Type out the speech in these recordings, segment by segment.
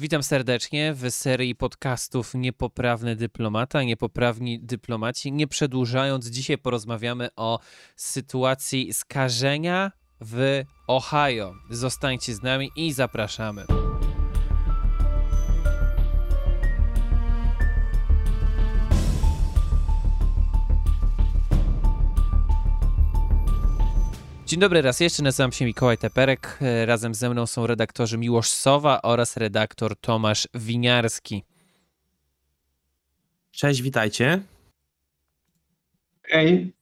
Witam serdecznie w serii podcastów Niepoprawny Dyplomata, Niepoprawni Dyplomaci. Nie przedłużając, dzisiaj porozmawiamy o sytuacji skażenia w Ohio. Zostańcie z nami i zapraszamy. Dzień dobry raz jeszcze, nazywam się Mikołaj Teperek. Razem ze mną są redaktorzy Miłosz Sowa oraz redaktor Tomasz Winiarski. Cześć, witajcie. Hej.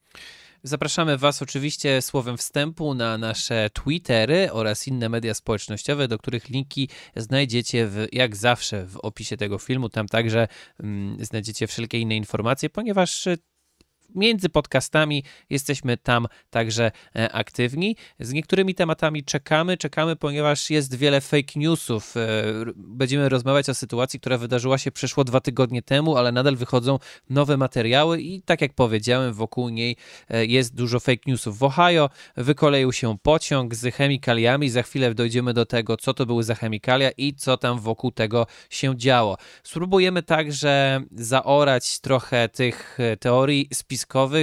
Zapraszamy Was oczywiście słowem wstępu na nasze Twittery oraz inne media społecznościowe, do których linki znajdziecie w, jak zawsze w opisie tego filmu. Tam także mm, znajdziecie wszelkie inne informacje, ponieważ między podcastami jesteśmy tam także e, aktywni. Z niektórymi tematami czekamy, czekamy, ponieważ jest wiele fake newsów. E, będziemy rozmawiać o sytuacji, która wydarzyła się przeszło dwa tygodnie temu, ale nadal wychodzą nowe materiały i tak jak powiedziałem, wokół niej e, jest dużo fake newsów. W Ohio wykoleił się pociąg z chemikaliami. Za chwilę dojdziemy do tego, co to były za chemikalia i co tam wokół tego się działo. Spróbujemy także zaorać trochę tych teorii spiskowych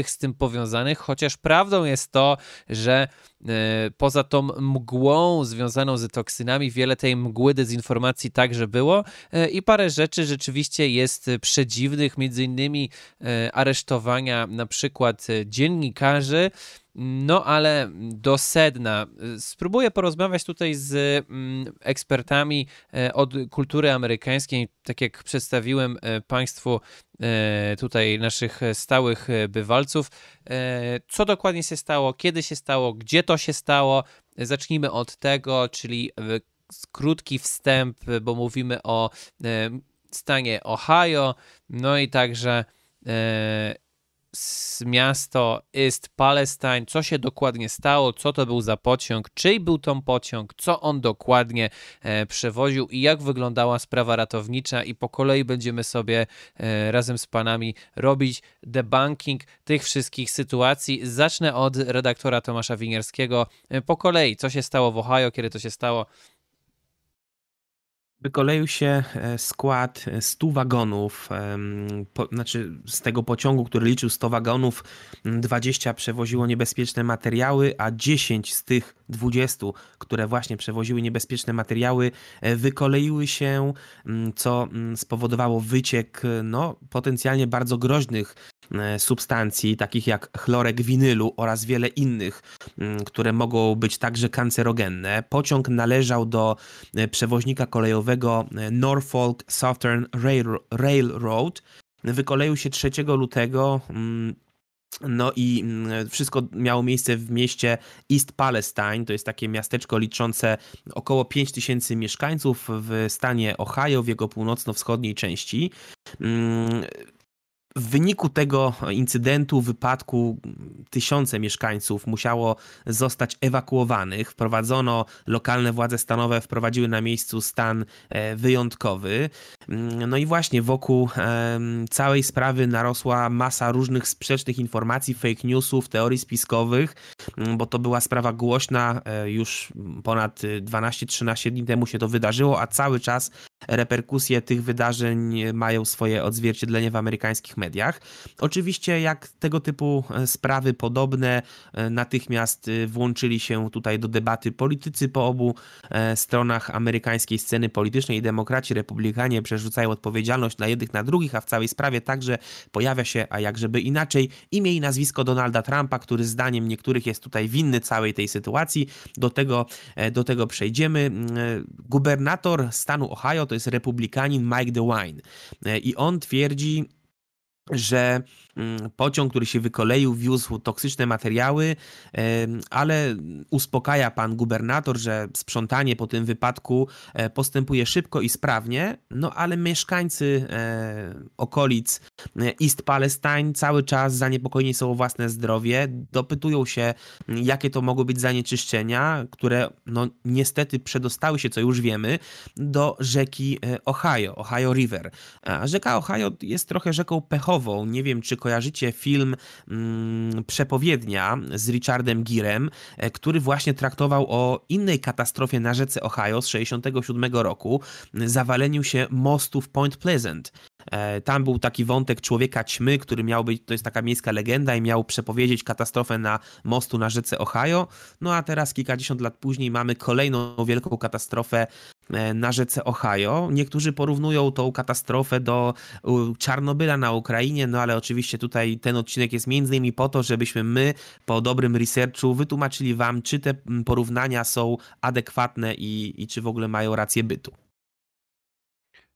z tym powiązanych, chociaż prawdą jest to, że e, poza tą mgłą związaną z toksynami, wiele tej mgły dezinformacji także było e, i parę rzeczy rzeczywiście jest przedziwnych, między innymi e, aresztowania na przykład dziennikarzy, no ale do sedna. Spróbuję porozmawiać tutaj z mm, ekspertami e, od kultury amerykańskiej, tak jak przedstawiłem e, Państwu e, tutaj naszych stałych bywalców. Co dokładnie się stało, kiedy się stało, gdzie to się stało. Zacznijmy od tego, czyli krótki wstęp, bo mówimy o stanie Ohio, no i także miasto East Palestine, co się dokładnie stało, co to był za pociąg, czyj był to pociąg, co on dokładnie e, przewoził? I jak wyglądała sprawa ratownicza? I po kolei będziemy sobie e, razem z panami robić debunking tych wszystkich sytuacji. Zacznę od redaktora Tomasza Winierskiego. E, po kolei, co się stało w Ohio, kiedy to się stało, wykoleił się e, skład 100 wagonów, po, znaczy z tego pociągu, który liczył 100 wagonów, 20 przewoziło niebezpieczne materiały, a 10 z tych 20, które właśnie przewoziły niebezpieczne materiały, e, wykoleiły się, co spowodowało wyciek no, potencjalnie bardzo groźnych E, substancji, takich jak chlorek winylu oraz wiele innych, które mogą być także kancerogenne. Pociąg należał do e, przewoźnika kolejowego e, Norfolk Southern Railroad. Wykoleił się 3 lutego mm, no i mm, wszystko miało miejsce w mieście East Palestine, to jest takie miasteczko liczące około 5000 mieszkańców w stanie Ohio, w jego północno-wschodniej części. W wyniku tego incydentu, wypadku, tysiące mieszkańców musiało zostać ewakuowanych. Wprowadzono, lokalne władze stanowe wprowadziły na miejscu stan e, wyjątkowy. Mm, no i właśnie wokół całej sprawy narosła masa różnych sprzecznych informacji, fake newsów, teorii spiskowych, mm, bo to była sprawa głośna. E, już ponad 12-13 dni temu się to wydarzyło, a cały czas reperkusje tych wydarzeń mają swoje odzwierciedlenie w amerykańskich mediach. Oczywiście, jak tego typu e, sprawy podobne, e, natychmiast e, włączyli się tutaj do debaty politycy po obu stronach amerykańskiej sceny politycznej. Demokraci, republikanie przerzucają odpowiedzialność na jednych, na drugich, a w całej sprawie także pojawia się, a jakżeby inaczej, imię i nazwisko Donalda Trumpa, który zdaniem niektórych jest tutaj winny całej tej sytuacji. Do tego, do tego przejdziemy. Gubernator stanu Ohio to jest republikanin Mike DeWine. I on twierdzi, że pociąg, który się wykoleił, wiózł toksyczne materiały, ale uspokaja pan gubernator, że sprzątanie po tym wypadku e, postępuje szybko i sprawnie, no ale mieszkańcy e, okolic East Palestine cały czas zaniepokojeni są o własne zdrowie, dopytują się, jakie to mogły być zanieczyszczenia, które no niestety przedostały się, co już wiemy, do rzeki Ohio, Ohio River. A rzeka Ohio jest trochę rzeką pechową. Nie wiem, czy kojarzycie film mm, Przepowiednia z Richardem Girem, który właśnie traktował o innej katastrofie na rzece Ohio z 1967 roku, zawaleniu się mostu w Point Pleasant. E, tam był taki wątek człowieka ćmy, który miał być, to jest taka miejska legenda i miał przepowiedzieć katastrofę na mostu na rzece Ohio. No a teraz kilkadziesiąt lat później mamy kolejną wielką katastrofę e, na rzece Ohio. Niektórzy porównują tą katastrofę do Czarnobyla na Ukrainie, no ale oczywiście tutaj ten odcinek jest między innymi po to, żebyśmy my po dobrym researchu wytłumaczyli wam, czy te porównania są adekwatne i, i czy w ogóle mają rację bytu.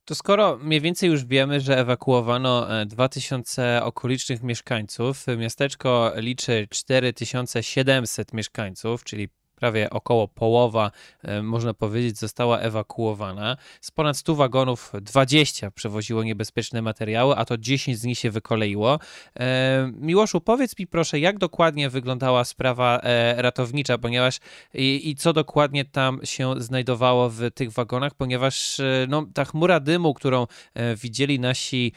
To skoro mniej więcej już wiemy, że ewakuowano 2000 e, okolicznych mieszkańców, miasteczko liczy 4700 mieszkańców, czyli prawie około połowa, e, można powiedzieć, została ewakuowana. Z ponad 100 wagonów 20 przewoziło niebezpieczne materiały, a to 10 z nich się wykoleiło. E, Miłoszu, powiedz mi proszę, jak dokładnie wyglądała sprawa e, ratownicza, ponieważ i, i co dokładnie tam się znajdowało w tych wagonach, ponieważ no, ta chmura dymu, którą widzieli nasi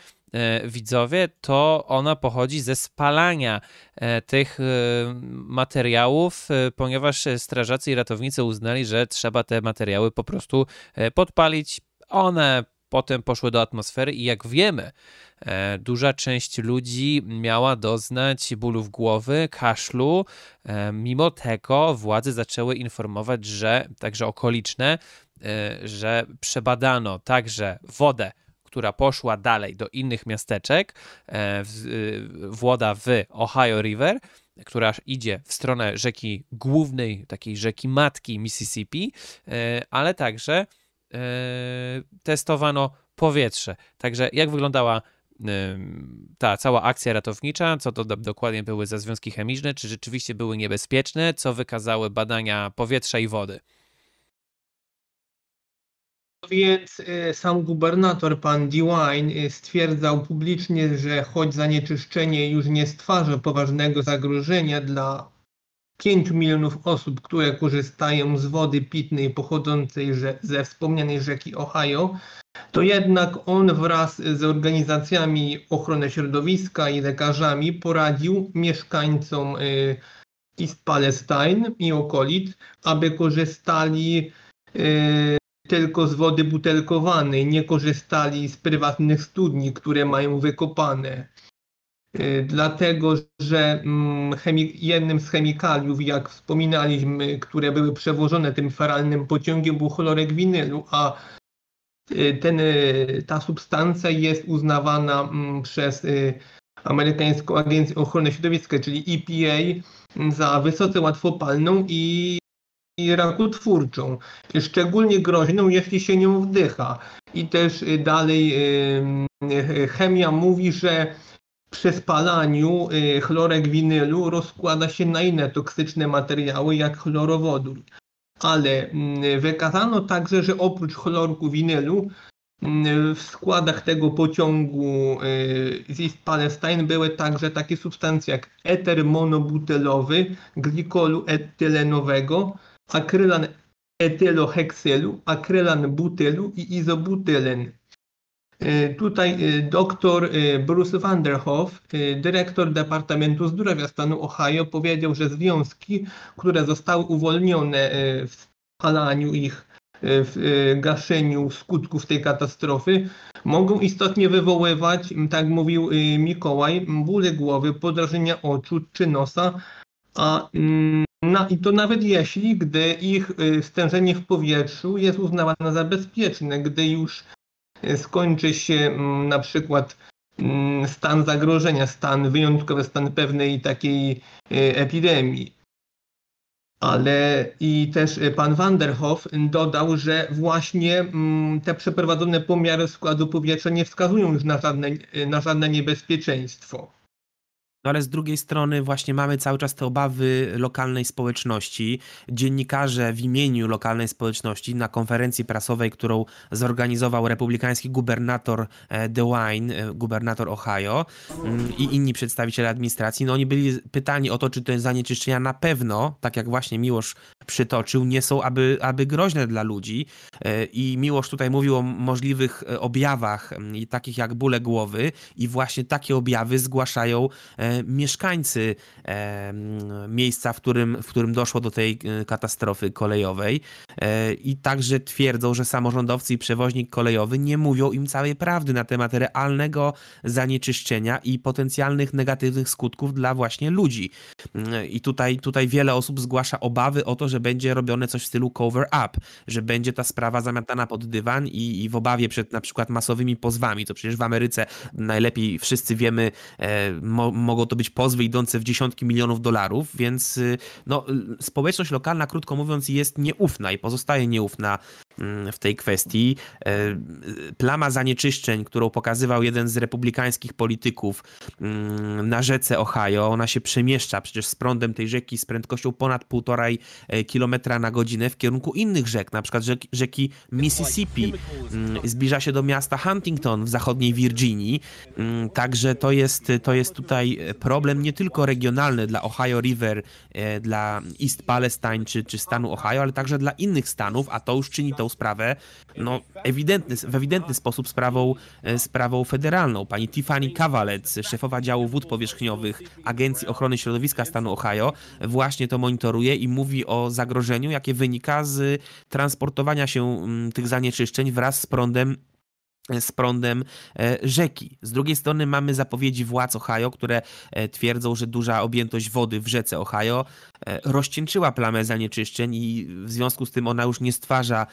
widzowie, to ona pochodzi ze spalania e, tych e, materiałów, ponieważ strażacy i ratownicy uznali, że trzeba te materiały po prostu podpalić. One potem poszły do atmosfery i jak wiemy, duża część ludzi miała doznać bólów głowy, kaszlu. Mimo tego władze zaczęły informować, że także okoliczne, że przebadano także wodę która poszła dalej do innych miasteczek, e, włoda w Ohio River, która idzie w stronę rzeki głównej, takiej rzeki matki Mississippi, e, ale także e, testowano powietrze. Także jak wyglądała ta cała akcja ratownicza, co to dokładnie były za związki chemiczne, czy rzeczywiście były niebezpieczne, co wykazały badania powietrza i wody. Więc y, sam gubernator, pan DeWine, y, stwierdzał publicznie, że choć zanieczyszczenie już nie stwarza poważnego zagrożenia dla 5 milionów osób, które korzystają z wody pitnej pochodzącej ze wspomnianej rzeki Ohio, to jednak on wraz z organizacjami ochrony środowiska i lekarzami poradził mieszkańcom y, East Palestine i okolic, aby korzystali tylko z wody butelkowanej, nie korzystali z prywatnych studni, które mają wykopane. Y, dlatego, że mm, jednym z chemikaliów, jak wspominaliśmy, które były przewożone tym feralnym pociągiem, był chlorek winylu, a y, ten, y, ta substancja jest uznawana mm, przez Amerykańską Agencję Ochrony Środowiska, czyli EPA, za wysoce łatwopalną i i rakotwórczą, szczególnie groźną, jeśli się nią wdycha. I też y, dalej y, chemia mówi, że przy spalaniu y, chlorek winylu rozkłada się na inne toksyczne materiały, jak chlorowodór. Ale mm, wykazano także, że oprócz chlorku winylu mm, w składach tego pociągu z East Palestine były także takie substancje jak eter monobutylowy, glikolu etylenowego, akrylan etylohekselu, akrylan butylu i izobutylen. E, tutaj e, dr e, Bruce Vanderhoff, dyrektor Departamentu Zdrowia stanu Ohio, powiedział, że związki, które zostały uwolnione w spalaniu ich, w gaszeniu skutków tej katastrofy, mogą istotnie wywoływać, tak mówił Mikołaj, bóle głowy, podrażnienia oczu czy nosa, a no i to nawet jeśli, gdy ich y, stężenie w powietrzu jest uznawane za bezpieczne, gdy już y, skończy się mm, na przykład mm, stan zagrożenia, stan wyjątkowy, stan pewnej takiej y, epidemii. Ale i też pan Vanderhoff dodał, że właśnie mm, te przeprowadzone pomiary składu powietrza nie wskazują już na żadne, na żadne niebezpieczeństwo. No ale z drugiej strony właśnie mamy cały czas te obawy lokalnej społeczności. Dziennikarze w imieniu lokalnej społeczności na konferencji prasowej, którą zorganizował republikański gubernator e, DeWine, e, gubernator Ohio mm, i inni przedstawiciele administracji, no oni byli pytani o to, czy te zanieczyszczenia na pewno, tak jak właśnie Miłosz przytoczył, nie są aby, aby groźne dla ludzi. E, I Miłosz tutaj mówił o możliwych objawach, mm, takich jak bóle głowy i właśnie takie objawy zgłaszają mieszkańcy miejsca, w którym, w którym doszło do tej e, katastrofy kolejowej e, i także twierdzą, że samorządowcy i przewoźnik kolejowy nie mówią im całej prawdy na temat realnego zanieczyszczenia i potencjalnych negatywnych skutków dla właśnie ludzi. Mm, I tutaj, tutaj wiele osób zgłasza obawy o to, że będzie robione coś w stylu cover up, że będzie ta sprawa zamiatana pod dywan i, i w obawie przed na przykład masowymi pozwami, to przecież w Ameryce najlepiej wszyscy wiemy, e, mo, mogą to być pozwy idące w dziesiątki milionów dolarów, więc y, no, y, społeczność lokalna, krótko mówiąc, jest nieufna i pozostaje nieufna w tej kwestii. E, plama zanieczyszczeń, którą pokazywał jeden z republikańskich polityków mm, na rzece Ohio, ona się przemieszcza przecież z prądem tej rzeki z prędkością ponad 1,5 e, km na godzinę w kierunku innych rzek, na przykład rzeki, Mississippi. Mm, zbliża się do miasta Huntington w zachodniej Virginii, także to jest, to jest tutaj problem nie tylko regionalny dla Ohio River, e, dla East Palestine czy, czy stanu Ohio, ale także dla innych stanów, a to już czyni tą sprawę no, ewidentny, w ewidentny sposób sprawą, e, sprawą federalną. Pani Tiffany Kawalec, szefowa działu wód powierzchniowych Agencji Ochrony Środowiska stanu Ohio, właśnie to monitoruje i mówi o zagrożeniu, jakie wynika z transportowania się mm, tych zanieczyszczeń wraz z prądem z prądem e, rzeki. Z drugiej strony mamy zapowiedzi władz Ohio, które e, twierdzą, że duża objętość wody w rzece Ohio e, rozcieńczyła plamę zanieczyszczeń i w związku z tym ona już nie stwarza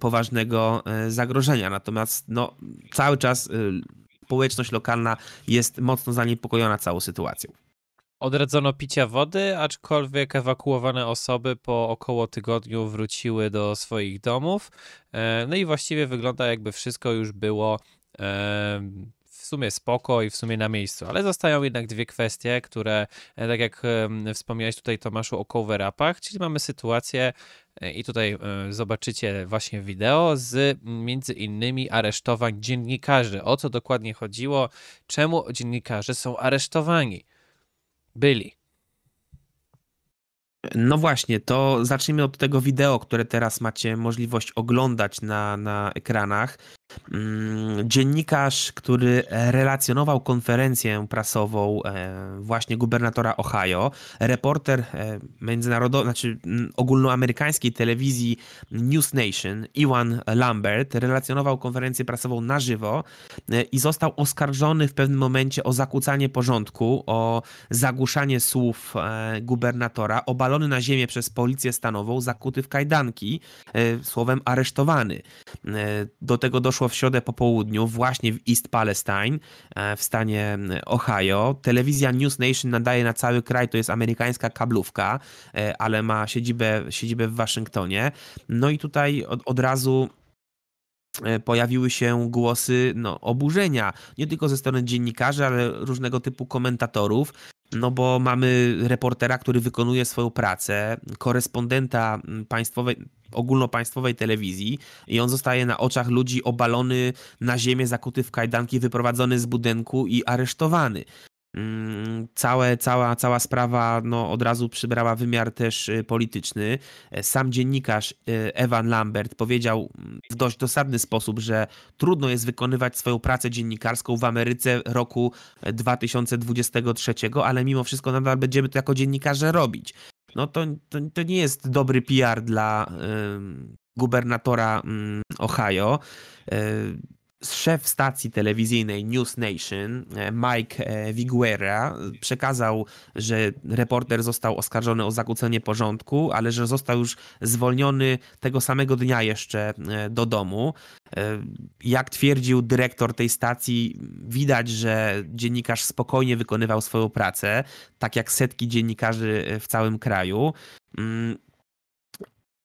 poważnego zagrożenia. Natomiast no, cały czas społeczność lokalna jest mocno zaniepokojona całą sytuacją. Odradzono picia wody, aczkolwiek ewakuowane osoby po około tygodniu wróciły do swoich domów. E, no i właściwie wygląda jakby wszystko już było e, w sumie spoko i w sumie na miejscu, ale zostają jednak dwie kwestie, które, e, tak jak wspomniałeś tutaj Tomaszu o cover-upach, czyli mamy sytuację i tutaj zobaczycie właśnie wideo z między innymi aresztowań dziennikarzy. O co dokładnie chodziło? Czemu dziennikarze są aresztowani? Byli. No właśnie, to zacznijmy od tego wideo, które teraz macie możliwość oglądać na, na ekranach. Mm, dziennikarz, który relacjonował konferencję prasową e, właśnie gubernatora Ohio, reporter e, międzynarodowy, znaczy mm, ogólnoamerykańskiej telewizji News Nation, Iwan Lambert, relacjonował konferencję prasową na żywo e, i został oskarżony w pewnym momencie o zakłócanie porządku, o zagłuszanie słów gubernatora, obalony na ziemię przez policję stanową, zakuty w kajdanki, słowem aresztowany. Do tego doszło w środę po południu właśnie w East Palestine e, w stanie Ohio. Telewizja News Nation nadaje na cały kraj, to jest amerykańska kablówka, e, ale ma siedzibę, siedzibę w Waszyngtonie. No i tutaj od, od razu e, pojawiły się głosy no, oburzenia, nie tylko ze strony dziennikarzy, ale różnego typu komentatorów. No bo mamy reportera, który wykonuje swoją pracę, korespondenta państwowej, ogólnopaństwowej telewizji i on zostaje na oczach ludzi obalony na ziemię, zakuty w kajdanki, wyprowadzony z budynku i aresztowany. Mm, całe, cała, cała sprawa no, od razu przybrała wymiar też y, polityczny. Sam dziennikarz y, Evan Lambert powiedział w dość dosadny sposób, że trudno jest wykonywać swoją pracę dziennikarską w Ameryce roku 2023, ale mimo wszystko nadal będziemy to jako dziennikarze robić no to, to, to nie jest dobry PR dla y, gubernatora y, Ohio. Y, szef stacji telewizyjnej News Nation, e, Mike e, Viguera, przekazał, że reporter został oskarżony o zakłócenie porządku, ale że został już zwolniony tego samego dnia jeszcze e, do domu. Jak twierdził dyrektor tej stacji, widać, że dziennikarz spokojnie wykonywał swoją pracę, tak jak setki dziennikarzy w całym kraju.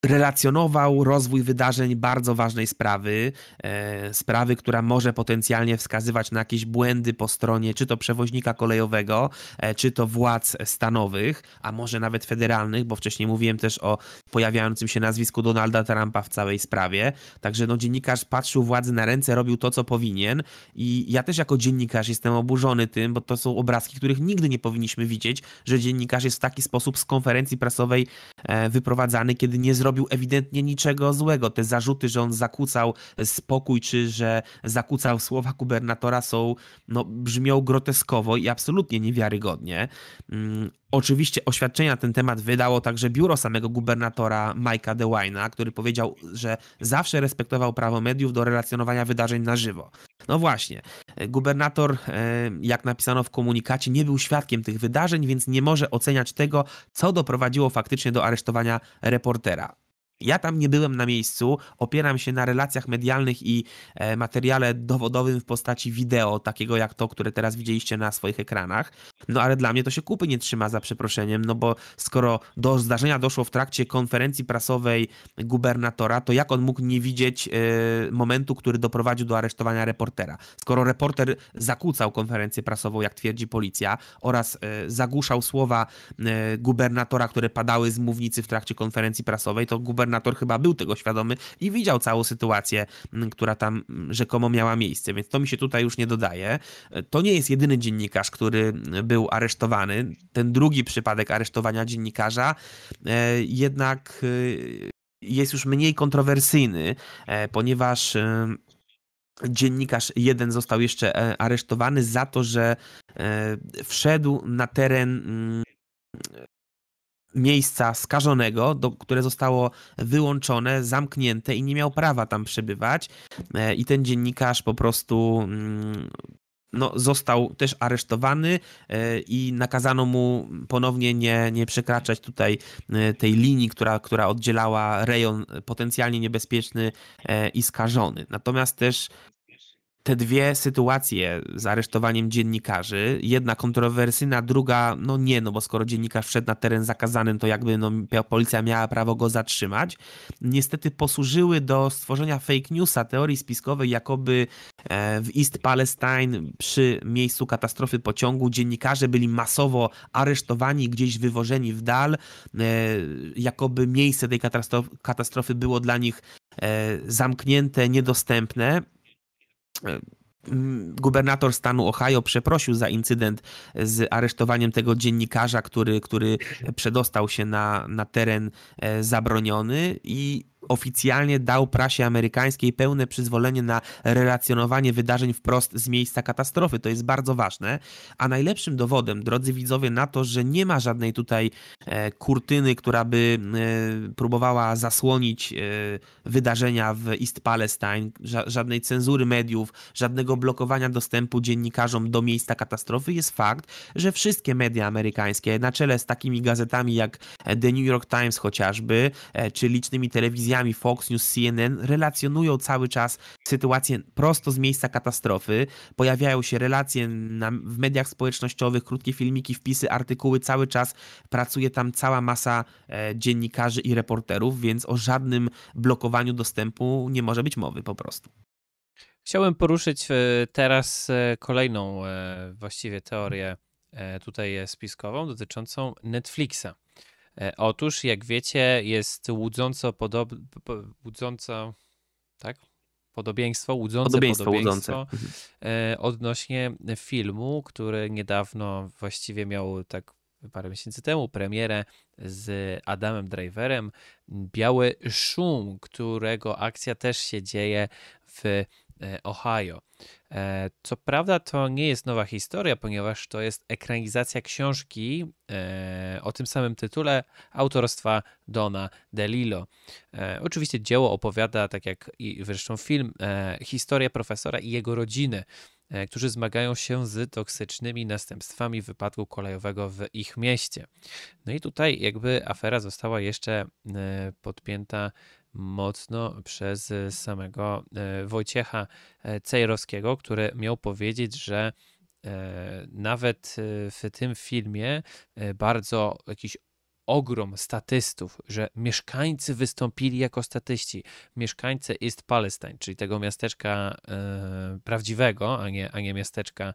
Relacjonował rozwój wydarzeń bardzo ważnej sprawy, e, sprawy, która może potencjalnie wskazywać na jakieś błędy po stronie czy to przewoźnika kolejowego, e, czy to władz stanowych, a może nawet federalnych, bo wcześniej mówiłem też o pojawiającym się nazwisku Donalda Trumpa w całej sprawie. Także no, dziennikarz patrzył władzy na ręce, robił to, co powinien i ja też jako dziennikarz jestem oburzony tym, bo to są obrazki, których nigdy nie powinniśmy widzieć, że dziennikarz jest w taki sposób z konferencji prasowej e, wyprowadzany, kiedy nie zrobił ewidentnie niczego złego. Te zarzuty, że on zakłócał spokój, czy że zakłócał słowa gubernatora są, no, brzmią groteskowo i absolutnie niewiarygodnie. Mm, Oczywiście oświadczenia na ten temat wydało także biuro samego gubernatora Mike'a DeWine'a, który powiedział, że zawsze respektował prawo mediów do relacjonowania wydarzeń na żywo. No właśnie, gubernator, e, jak napisano w komunikacie, nie był świadkiem tych wydarzeń, więc nie może oceniać tego, co doprowadziło faktycznie do aresztowania reportera. Ja tam nie byłem na miejscu, opieram się na relacjach medialnych i e, materiale dowodowym w postaci wideo, takiego jak to, które teraz widzieliście na swoich ekranach. No ale dla mnie to się kupy nie trzyma za przeproszeniem, no bo skoro do zdarzenia doszło w trakcie konferencji prasowej gubernatora, to jak on mógł nie widzieć e, momentu, który doprowadził do aresztowania reportera? Skoro reporter zakłócał konferencję prasową, jak twierdzi policja, oraz e, zagłuszał słowa gubernatora, które padały z mównicy w trakcie konferencji prasowej, to gubernator gubernator chyba był tego świadomy i widział całą sytuację, która tam rzekomo miała miejsce, więc to mi się tutaj już nie dodaje. To nie jest jedyny dziennikarz, który był aresztowany. Ten drugi przypadek aresztowania dziennikarza e, jednak e, jest już mniej kontrowersyjny, e, ponieważ dziennikarz jeden został jeszcze aresztowany za to, że wszedł na teren miejsca skażonego, do, które zostało wyłączone, zamknięte i nie miał prawa tam przebywać. E, I ten dziennikarz po prostu mm, no, został też aresztowany e, i nakazano mu ponownie nie, nie przekraczać tutaj e, tej linii, która, która oddzielała rejon potencjalnie niebezpieczny i skażony. Natomiast też te dwie sytuacje z aresztowaniem dziennikarzy, jedna kontrowersyjna, druga no nie, no bo skoro dziennikarz wszedł na teren zakazany, to jakby no, policja miała prawo go zatrzymać, niestety posłużyły do stworzenia fake newsa, teorii spiskowej, jakoby e, w East Palestine przy miejscu katastrofy pociągu dziennikarze byli masowo aresztowani, gdzieś wywożeni w dal, e, jakoby miejsce tej katastrofy było dla nich e, zamknięte, niedostępne gubernator stanu Ohio przeprosił za incydent z aresztowaniem tego dziennikarza, który, który przedostał się na, na teren e, zabroniony i oficjalnie dał prasie amerykańskiej pełne przyzwolenie na relacjonowanie wydarzeń wprost z miejsca katastrofy. To jest bardzo ważne. A najlepszym dowodem, drodzy widzowie, na to, że nie ma żadnej tutaj e, kurtyny, która by e, próbowała zasłonić e, wydarzenia w East Palestine, żadnej cenzury mediów, żadnego blokowania dostępu dziennikarzom do miejsca katastrofy, jest fakt, że wszystkie media amerykańskie, na czele z takimi gazetami jak The New York Times chociażby, czy licznymi telewizjami, Fox News, CNN relacjonują cały czas sytuację prosto z miejsca katastrofy. Pojawiają się relacje na, w mediach społecznościowych, krótkie filmiki, wpisy, artykuły, cały czas pracuje tam cała masa e, dziennikarzy i reporterów, więc o żadnym blokowaniu dostępu nie może być mowy po prostu. Chciałbym poruszyć e, teraz e, kolejną e, właściwie teorię tutaj spiskową dotyczącą Netflixa. E, otóż, jak wiecie, jest łudząco podob... łudząco, tak? Podobieństwo, łudzące podobieństwo, podobieństwo łudzące. Mhm. E, odnośnie filmu, który niedawno właściwie miał tak parę miesięcy temu premierę z Adamem Driverem. Biały szum, którego akcja też się dzieje w Ohio. E, co prawda to nie jest nowa historia, ponieważ to jest ekranizacja książki e, o tym samym tytule autorstwa Dona DeLillo. Oczywiście dzieło opowiada, tak jak i zresztą film, historię profesora i jego rodziny, którzy zmagają się z toksycznymi następstwami wypadku kolejowego w ich mieście. No i tutaj jakby afera została jeszcze podpięta mocno przez samego e, Wojciecha e, Cejrowskiego, który miał powiedzieć, że e, nawet w tym filmie bardzo jakiś ogrom statystów, że mieszkańcy wystąpili jako statyści. Mieszkańcy East Palestine, czyli tego miasteczka e, prawdziwego, a nie, a nie miasteczka e,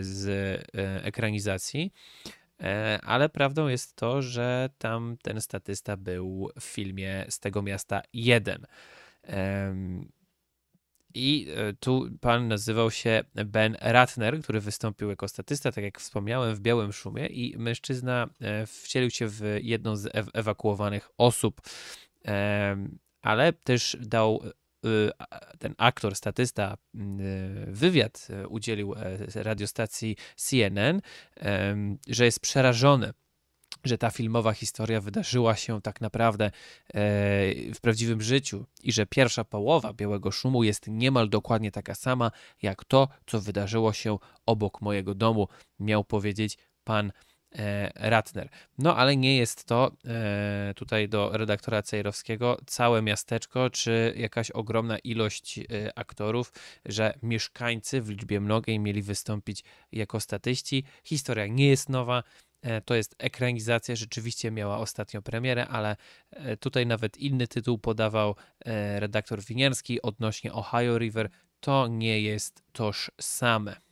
z e, ekranizacji. E, ale prawdą jest to, że tam ten statysta był w filmie z tego miasta jeden. I e, tu pan nazywał się Ben Ratner, który wystąpił jako statysta, tak jak wspomniałem, w Białym Szumie i mężczyzna e, wcielił się w jedną z ewakuowanych osób, ale też dał ten aktor, statysta, wywiad udzielił radiostacji CNN, że jest przerażony że ta filmowa historia wydarzyła się tak naprawdę e, w prawdziwym życiu i że pierwsza połowa Białego Szumu jest niemal dokładnie taka sama jak to, co wydarzyło się obok mojego domu, miał powiedzieć pan e, Ratner. No ale nie jest to e, tutaj do redaktora Cejrowskiego całe miasteczko, czy jakaś ogromna ilość aktorów, że mieszkańcy w liczbie mnogiej mieli wystąpić jako statyści. Historia nie jest nowa, E, to jest ekranizacja, rzeczywiście miała ostatnio premierę, ale e, tutaj nawet inny tytuł podawał e, redaktor Winierski odnośnie Ohio River. To nie jest toż same.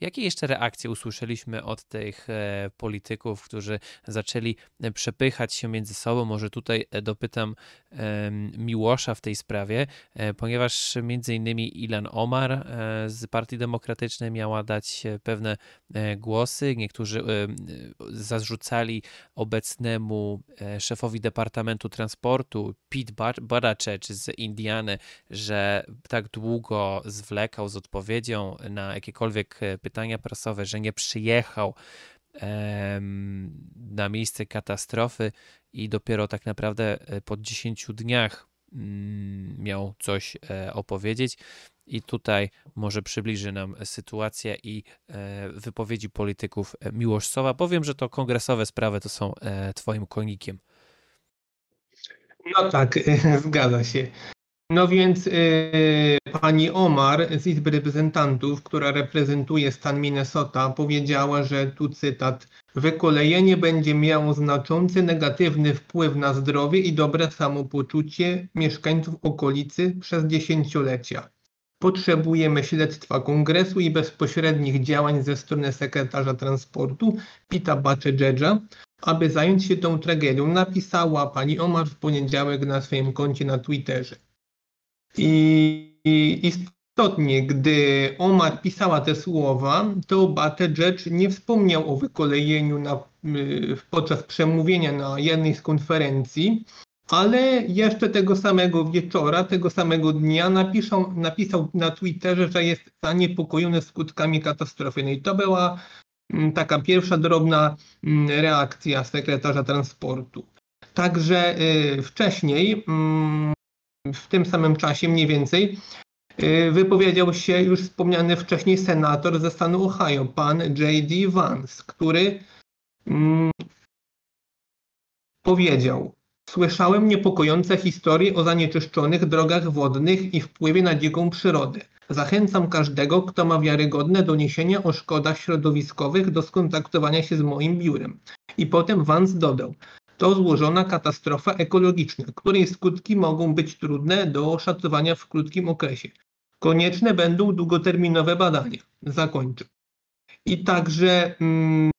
Jakie jeszcze reakcje usłyszeliśmy od tych e, polityków, którzy zaczęli e, przepychać się między sobą? Może tutaj e, dopytam Miłosza w tej sprawie, ponieważ między innymi Ilan Omar z Partii Demokratycznej miała dać pewne głosy. Niektórzy zarzucali obecnemu szefowi Departamentu Transportu Pete Buttigieg z Indiany, że tak długo zwlekał z odpowiedzią na jakiekolwiek E, pytania prasowe, że nie przyjechał na miejsce katastrofy i dopiero tak naprawdę e, po 10 dniach mm, miał coś e, opowiedzieć. I tutaj może przybliży nam sytuację i wypowiedzi polityków Miłosz Sowa. Że to kongresowe sprawy to są twoim konikiem. No tak, zgadza się. No więc yy, pani Omar z Izby Reprezentantów, która reprezentuje stan Minnesota, powiedziała, że tu cytat: Wykolejenie będzie miało znaczący negatywny wpływ na zdrowie i dobre samopoczucie mieszkańców okolicy przez dziesięciolecia. Potrzebujemy śledztwa kongresu i bezpośrednich działań ze strony sekretarza transportu Pita Buttigiega, aby zająć się tą tragedią, napisała pani Omar w poniedziałek na swoim koncie na Twitterze. I istotnie, gdy Omar pisała te słowa, to Buttigieg nie wspomniał o wykolejeniu na, y, podczas przemówienia na jednej z konferencji, ale jeszcze tego samego wieczora, tego samego dnia napisał, napisał na Twitterze, że jest zaniepokojony skutkami katastrofy. No i to była mm, taka pierwsza drobna mm, reakcja sekretarza transportu. Także y, wcześniej mm, w tym samym czasie mniej więcej y, wypowiedział się już wspomniany wcześniej senator ze stanu Ohio, pan J.D. Vance, który mm, powiedział: Słyszałem niepokojące historie o zanieczyszczonych drogach wodnych i wpływie na dziką przyrodę. Zachęcam każdego, kto ma wiarygodne doniesienia o szkodach środowiskowych do skontaktowania się z moim biurem. I potem Vance dodał: to złożona katastrofa ekologiczna, której skutki mogą być trudne do oszacowania w krótkim okresie. Konieczne będą długoterminowe badania. Zakończę. I także mm,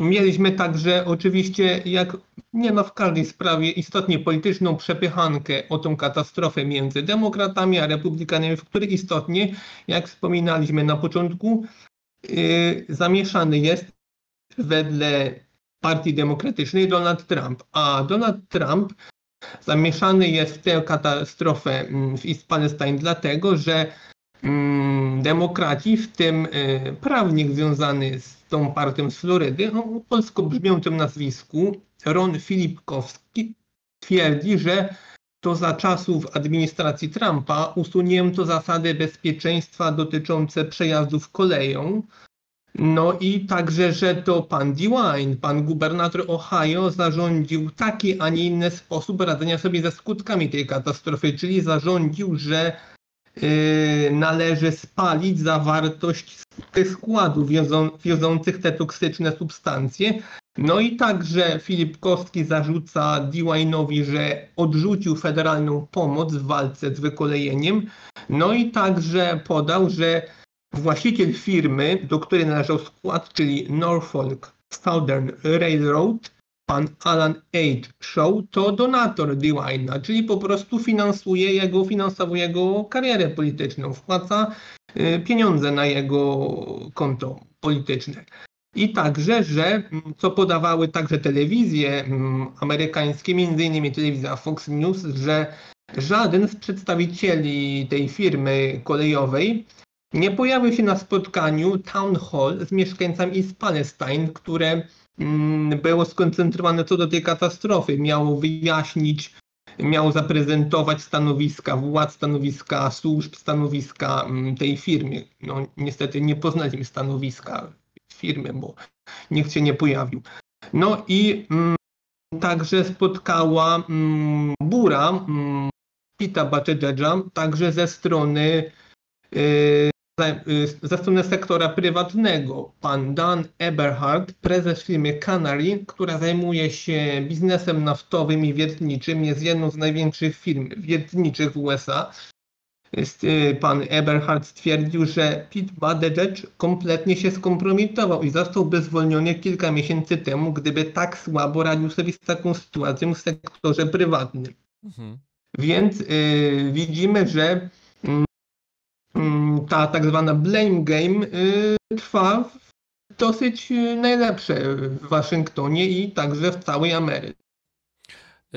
mieliśmy także oczywiście, jak nie no w każdej sprawie, istotnie polityczną przepychankę o tą katastrofę między demokratami a republikanami, w której istotnie, jak wspominaliśmy na początku, yy, zamieszany jest wedle Partii Demokratycznej Donald Trump. A Donald Trump zamieszany jest w tę katastrofę mm, w East Palestine dlatego, że mm, demokraci, w tym y, prawnik związany z tą partią z Florydy, o polsko brzmiącym nazwisku, Ron Filipkowski, twierdzi, że to za czasów administracji Trumpa usunięto zasady bezpieczeństwa dotyczące przejazdów koleją, no i także, że to pan DeWine, pan gubernator Ohio, zarządził taki, a nie inny sposób radzenia sobie ze skutkami tej katastrofy, czyli zarządził, że należy spalić zawartość tych składów wiozących te toksyczne substancje. No i także Filip Kostki zarzuca Diwainowi, że odrzucił federalną pomoc w walce z wykolejeniem. No i także podał, że właściciel firmy, do której należał skład, czyli Norfolk Southern Railroad, pan Alan H. Shaw, to donator Deweyna, czyli po prostu finansuje jego, finansowuje jego karierę polityczną, wpłaca y, pieniądze na jego konto polityczne. I także, że mm, co podawały także telewizje mm, amerykańskie, innymi telewizja Fox News, że żaden z przedstawicieli tej firmy kolejowej nie pojawił się na spotkaniu Town Hall z mieszkańcami z Palestine, które mm, było skoncentrowane co do tej katastrofy. Miało wyjaśnić, miało zaprezentować stanowiska władz, stanowiska służb, stanowiska mm, tej firmy. No niestety nie poznaliśmy stanowiska firmy, bo nikt się nie pojawił. No i mm, także spotkała mm, Bura, Pita Buttigiega, także ze strony Y, ze strony sektora prywatnego. Pan Dan Eberhard, prezes firmy Canary, która zajmuje się biznesem naftowym i wiertniczym, jest jedną z największych firm wiertniczych w USA. Y, pan Eberhard stwierdził, że Pete Buttigieg kompletnie się skompromitował i zostałby zwolniony kilka miesięcy temu, gdyby tak słabo radził sobie z taką sytuacją w sektorze prywatnym. Mhm. Więc y, widzimy, że ta tak zwana blame game y, trwa dosyć y, najlepsze w Waszyngtonie i także w całej Ameryce.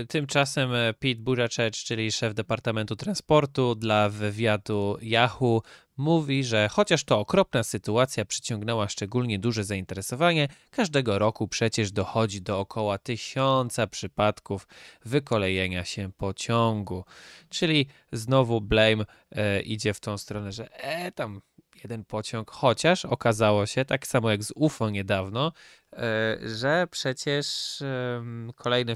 Tymczasem e, Pete Buttigieg, czyli szef Departamentu Transportu dla wywiadu Yahoo, mówi, że chociaż to okropna sytuacja przyciągnęła szczególnie duże zainteresowanie, każdego roku przecież dochodzi do około tysiąca przypadków wykolejenia się pociągu. Czyli znowu blame e, idzie w tą stronę, że e, tam jeden pociąg, chociaż okazało się, tak samo jak z UFO niedawno, że przecież kolejny e,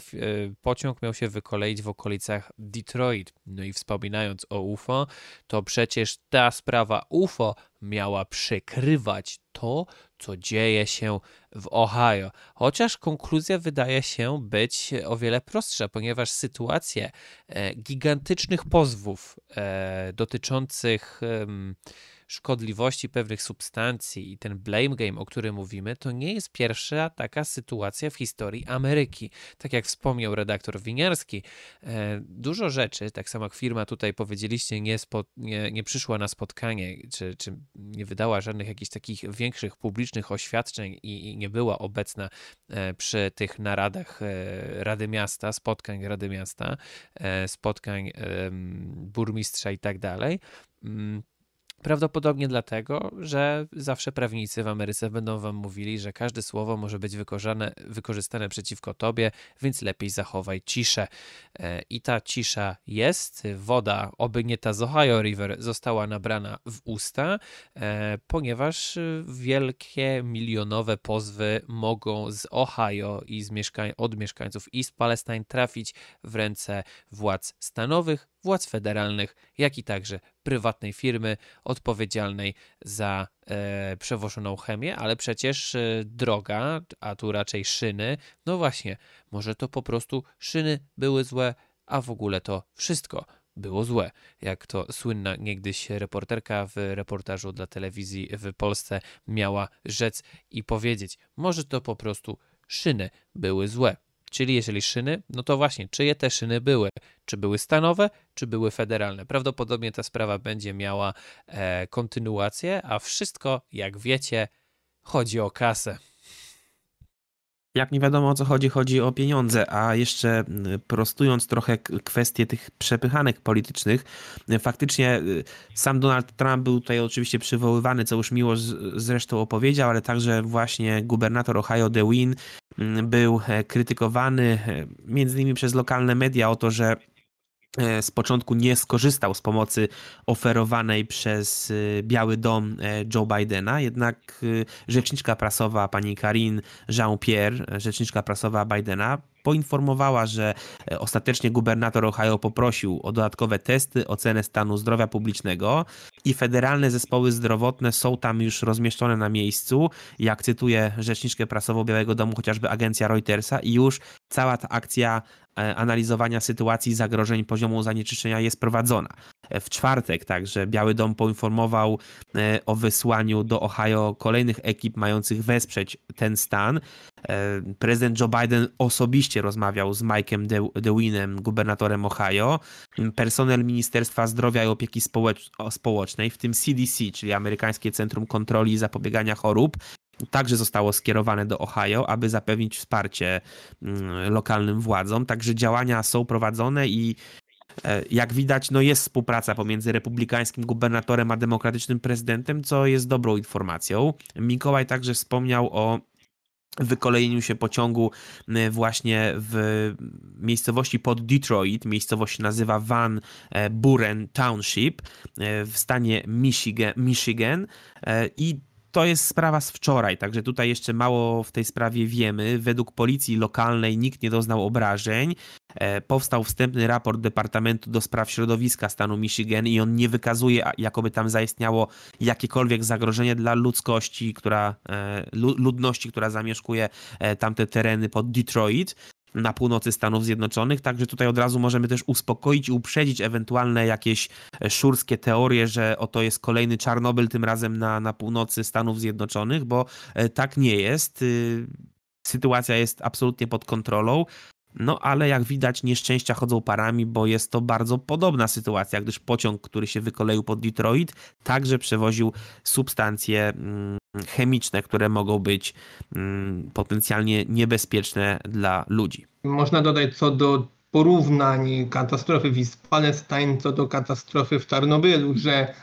pociąg miał się wykoleić w okolicach Detroit. No i wspominając o UFO, to przecież ta sprawa UFO miała przykrywać to, co dzieje się w Ohio. Chociaż konkluzja wydaje się być o wiele prostsza, ponieważ sytuacje e, gigantycznych pozwów dotyczących szkodliwości pewnych substancji i ten blame game, o którym mówimy, to nie jest pierwsza taka sytuacja w historii Ameryki. Tak jak wspomniał redaktor Winiarski, e, dużo rzeczy, tak samo jak firma tutaj powiedzieliście, nie, spo, nie, nie przyszła na spotkanie, czy, czy nie wydała żadnych jakichś takich większych publicznych oświadczeń i, i nie była obecna e, przy tych naradach e, Rady Miasta, spotkań Rady Miasta, spotkań burmistrza i tak dalej. Mm, Prawdopodobnie dlatego, że zawsze prawnicy w Ameryce będą wam mówili, że każde słowo może być wykorzystane przeciwko tobie, więc lepiej zachowaj ciszę. E, I ta cisza jest. Woda, oby nie ta z Ohio River, została nabrana w usta, e, ponieważ wielkie, milionowe pozwy mogą z Ohio i z od mieszkańców East Palestine trafić w ręce władz stanowych, władz federalnych, jak i także prywatnej firmy odpowiedzialnej za e, przewożoną chemię, ale przecież e, droga, a tu raczej szyny, no właśnie, może to po prostu szyny były złe, a w ogóle to wszystko było złe. Jak to słynna niegdyś reporterka w reportażu dla telewizji w Polsce miała rzec i powiedzieć, może to po prostu szyny były złe. Czyli jeżeli szyny, no to właśnie, czyje te szyny były? Czy były stanowe, czy były federalne? Prawdopodobnie ta sprawa będzie miała e, kontynuację, a wszystko, jak wiecie, chodzi o kasę. Jak nie wiadomo o co chodzi, chodzi o pieniądze, a jeszcze mm, prostując trochę kwestie tych przepychanek politycznych, faktycznie y, sam Donald Trump był tutaj oczywiście przywoływany, co już miło zresztą opowiedział, ale także właśnie gubernator Ohio DeWin mm, był e, krytykowany e, między innymi przez lokalne media o to, że z początku nie skorzystał z pomocy oferowanej przez e, Biały Dom e, Joe Bidena, jednak rzeczniczka prasowa pani Karine Jean-Pierre, rzeczniczka prasowa Bidena, poinformowała, że ostatecznie gubernator Ohio poprosił o dodatkowe testy, ocenę stanu zdrowia publicznego i federalne zespoły zdrowotne są tam już rozmieszczone na miejscu. Jak cytuję rzeczniczkę prasową Białego Domu, chociażby agencja Reutersa i już cała ta akcja E, analizowania sytuacji zagrożeń poziomu zanieczyszczenia jest prowadzona. E, w czwartek także Biały Dom poinformował e, o wysłaniu do Ohio kolejnych ekip mających wesprzeć ten stan. Prezydent Joe Biden osobiście rozmawiał z Mike'em DeWinem, gubernatorem Ohio. Personel Ministerstwa Zdrowia i Opieki Społecznej, w tym CDC, czyli Amerykańskie Centrum Kontroli i Zapobiegania Chorób, także zostało skierowane do Ohio, aby zapewnić wsparcie mm, lokalnym władzom. Także działania są prowadzone i e, jak widać, no jest współpraca pomiędzy republikańskim gubernatorem a demokratycznym prezydentem, co jest dobrą informacją. Mikołaj także wspomniał o wykolejeniu się pociągu właśnie w miejscowości pod Detroit. Miejscowość nazywa Van e, Buren Township e, w stanie Michigan, Michigan i to jest sprawa z wczoraj, także tutaj jeszcze mało w tej sprawie wiemy. Według policji lokalnej nikt nie doznał obrażeń. E, powstał wstępny raport Departamentu do Spraw Środowiska stanu Michigan i on nie wykazuje, jakoby tam zaistniało jakiekolwiek zagrożenie dla ludzkości, która, e, ludności, która zamieszkuje e, tamte tereny pod Detroit na północy Stanów Zjednoczonych, także tutaj od razu możemy też uspokoić i uprzedzić ewentualne jakieś e, szurskie teorie, że oto jest kolejny Czarnobyl, tym razem na, na północy Stanów Zjednoczonych, bo e, tak nie jest. Y, sytuacja jest absolutnie pod kontrolą. No ale jak widać, nieszczęścia chodzą parami, bo jest to bardzo podobna sytuacja, gdyż pociąg, który się wykoleił pod Detroit, także przewoził substancje mm, chemiczne, które mogą być mm, potencjalnie niebezpieczne dla ludzi. Można dodać co do porównań katastrofy w East Palestine co do katastrofy w Czarnobylu, że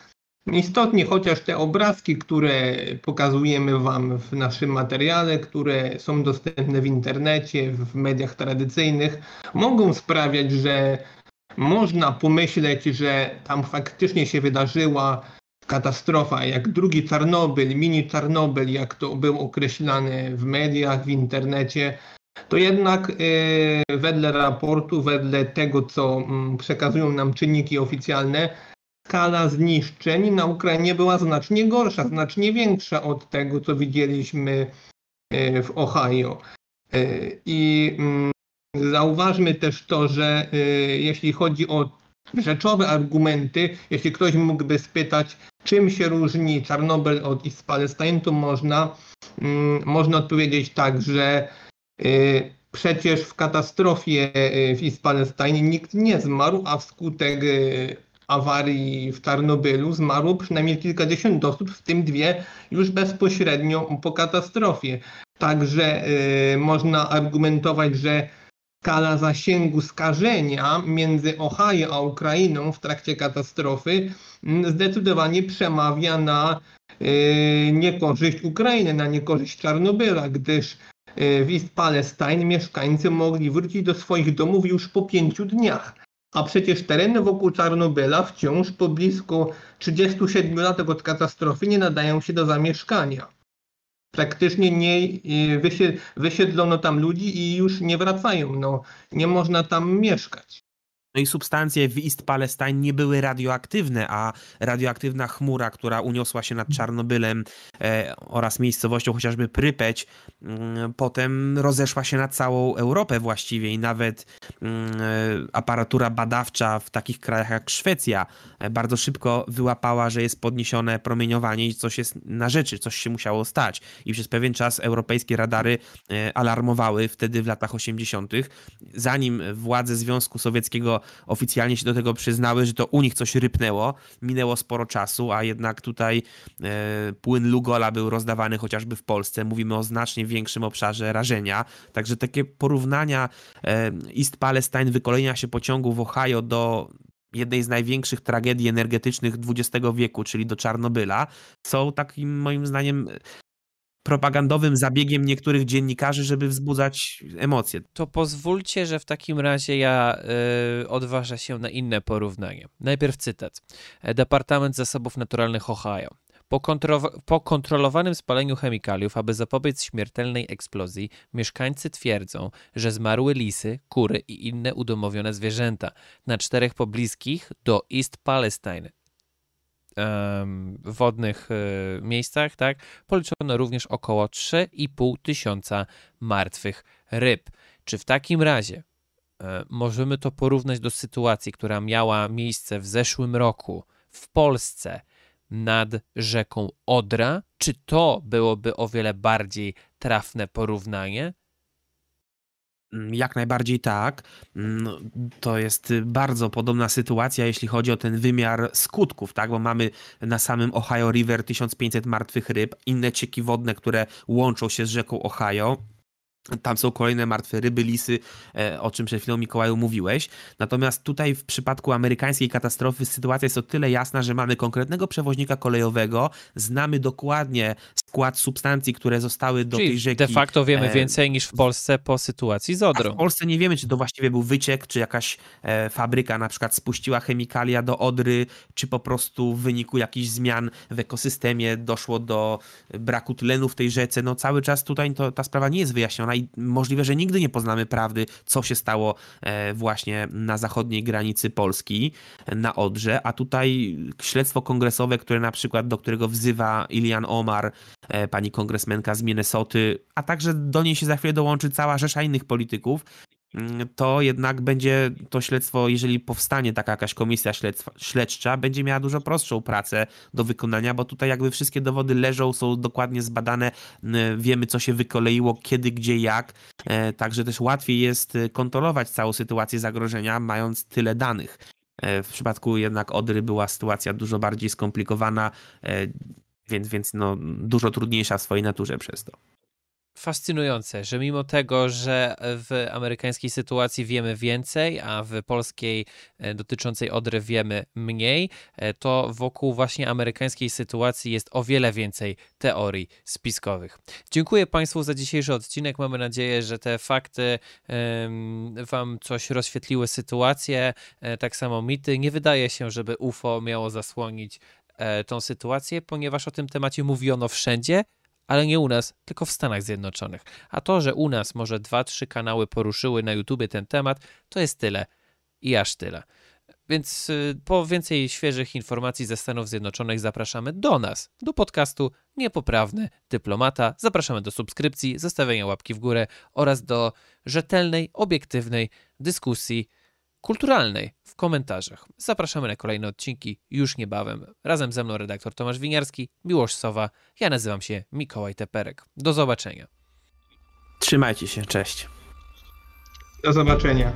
Istotnie, chociaż te obrazki, które pokazujemy Wam w naszym materiale, które są dostępne w internecie, w mediach tradycyjnych, mogą sprawiać, że można pomyśleć, że tam faktycznie się wydarzyła katastrofa, jak drugi Czarnobyl, mini Czarnobyl, jak to był określany w mediach, w internecie, to jednak yy, wedle raportu, wedle tego, co yy, przekazują nam czynniki oficjalne, skala zniszczeń na Ukrainie była znacznie gorsza, znacznie większa od tego, co widzieliśmy e, w Ohio. E, I mm, zauważmy też to, że e, jeśli chodzi o rzeczowe argumenty, jeśli ktoś mógłby spytać, czym się różni Czarnobyl od East Palestine, to można, mm, można odpowiedzieć tak, że przecież w katastrofie w East Palestine nikt nie zmarł, a wskutek awarii w Tarnobylu zmarło przynajmniej kilkadziesiąt osób, w tym dwie już bezpośrednio po katastrofie. Także y, można argumentować, że skala zasięgu skażenia między Ohio a Ukrainą w trakcie katastrofy mm, zdecydowanie przemawia na y, niekorzyść Ukrainy, na niekorzyść Czarnobyla, gdyż y, w East Palestine mieszkańcy mogli wrócić do swoich domów już po pięciu dniach. A przecież tereny wokół Czarnobyla wciąż po blisko 37 latach od katastrofy nie nadają się do zamieszkania. Praktycznie nie wysiedlono tam ludzi i już nie wracają. No, nie można tam mieszkać. No i substancje w East Palestine nie były radioaktywne, a radioaktywna chmura, która uniosła się nad Czarnobylem e, oraz miejscowością chociażby Prypeć, mm, potem rozeszła się na całą Europę właściwie i nawet e, aparatura badawcza w takich krajach jak Szwecja e, bardzo szybko wyłapała, że jest podniesione promieniowanie i coś jest na rzeczy, coś się musiało stać. I przez pewien czas europejskie radary e, alarmowały wtedy w latach 80., zanim władze Związku Sowieckiego oficjalnie się do tego przyznały, że to u nich coś rypnęło. Minęło sporo czasu, a jednak tutaj e, płyn Lugola był rozdawany chociażby w Polsce. Mówimy o znacznie większym obszarze rażenia. Także takie porównania e, East Palestine, wykolenia się pociągu w Ohio do jednej z największych tragedii energetycznych XX wieku, czyli do Czarnobyla, są takim moim zdaniem propagandowym zabiegiem niektórych dziennikarzy, żeby wzbudzać emocje. To pozwólcie, że w takim razie ja yy, odważę się na inne porównanie. Najpierw cytat. Departament Zasobów Naturalnych Ohio. Po, kontro- po, kontrolowanym spaleniu chemikaliów, aby zapobiec śmiertelnej eksplozji, mieszkańcy twierdzą, że zmarły lisy, kury i inne udomowione zwierzęta na czterech pobliskich do East Palestine wodnych y, miejscach, tak, policzono również około 3,5 tysiąca martwych ryb. Czy w takim razie e, możemy to porównać do sytuacji, która miała miejsce w zeszłym roku w Polsce nad rzeką Odra? Czy to byłoby o wiele bardziej trafne porównanie? Mm, jak najbardziej tak. Mm, no, to jest bardzo podobna sytuacja, jeśli chodzi o ten wymiar skutków, tak? Bo mamy na samym Ohio River 1500 martwych ryb, inne cieki wodne, które łączą się z rzeką Ohio. Tam są kolejne martwe ryby, lisy, e, o czym przed chwilą Mikołaju mówiłeś. Natomiast tutaj w przypadku amerykańskiej katastrofy sytuacja jest o tyle jasna, że mamy konkretnego przewoźnika kolejowego, znamy dokładnie skład substancji, które zostały do Czyli tej rzeki. de facto wiemy e, więcej niż w Polsce po sytuacji z Odrą. w Polsce nie wiemy, czy to właściwie był wyciek, czy jakaś e, fabryka na przykład spuściła chemikalia do Odry, czy po prostu w wyniku jakichś zmian w ekosystemie doszło do braku tlenu w tej rzece. No cały czas tutaj to, ta sprawa nie jest wyjaśniona i możliwe, że nigdy nie poznamy prawdy, co się stało e, właśnie na zachodniej granicy Polski, na Odrze, a tutaj śledztwo kongresowe, które na przykład, do którego wzywa Ilian Omar, e, pani kongresmenka z Minnesoty, a także do niej się za chwilę dołączy cała rzesza innych polityków, to jednak będzie to śledztwo, jeżeli powstanie taka jakaś komisja śledcza, będzie miała dużo prostszą pracę do wykonania, bo tutaj jakby wszystkie dowody leżą, są dokładnie zbadane, wiemy co się wykoleiło, kiedy, gdzie, jak, e, także też łatwiej jest e, kontrolować całą sytuację zagrożenia, mając tyle danych. E, w przypadku jednak Odry była sytuacja dużo bardziej skomplikowana, więc, więc no, dużo trudniejsza w swojej naturze przez to fascynujące, że mimo tego, że w amerykańskiej sytuacji wiemy więcej, a w polskiej e, dotyczącej Odry wiemy mniej, e, to wokół właśnie amerykańskiej sytuacji jest o wiele więcej teorii spiskowych. Dziękuję Państwu za dzisiejszy odcinek. Mamy nadzieję, że te fakty Wam coś rozświetliły sytuację. E, tak samo mity. Nie wydaje się, żeby UFO miało zasłonić tą sytuację, ponieważ o tym temacie mówiono wszędzie ale nie u nas, tylko w Stanach Zjednoczonych. A to, że u nas może dwa, trzy kanały poruszyły na YouTube ten temat, to jest tyle i aż tyle. Więc y, po więcej świeżych informacji ze Stanów Zjednoczonych zapraszamy do nas, do podcastu Niepoprawny Dyplomata. Zapraszamy do subskrypcji, zostawienia łapki w górę oraz do rzetelnej, obiektywnej dyskusji kulturalnej w komentarzach. Zapraszamy na kolejne odcinki już niebawem. Razem ze mną redaktor Tomasz Winiarski, Miłosz Sowa, ja nazywam się Mikołaj Teperek. Do zobaczenia. Trzymajcie się, cześć. Do zobaczenia.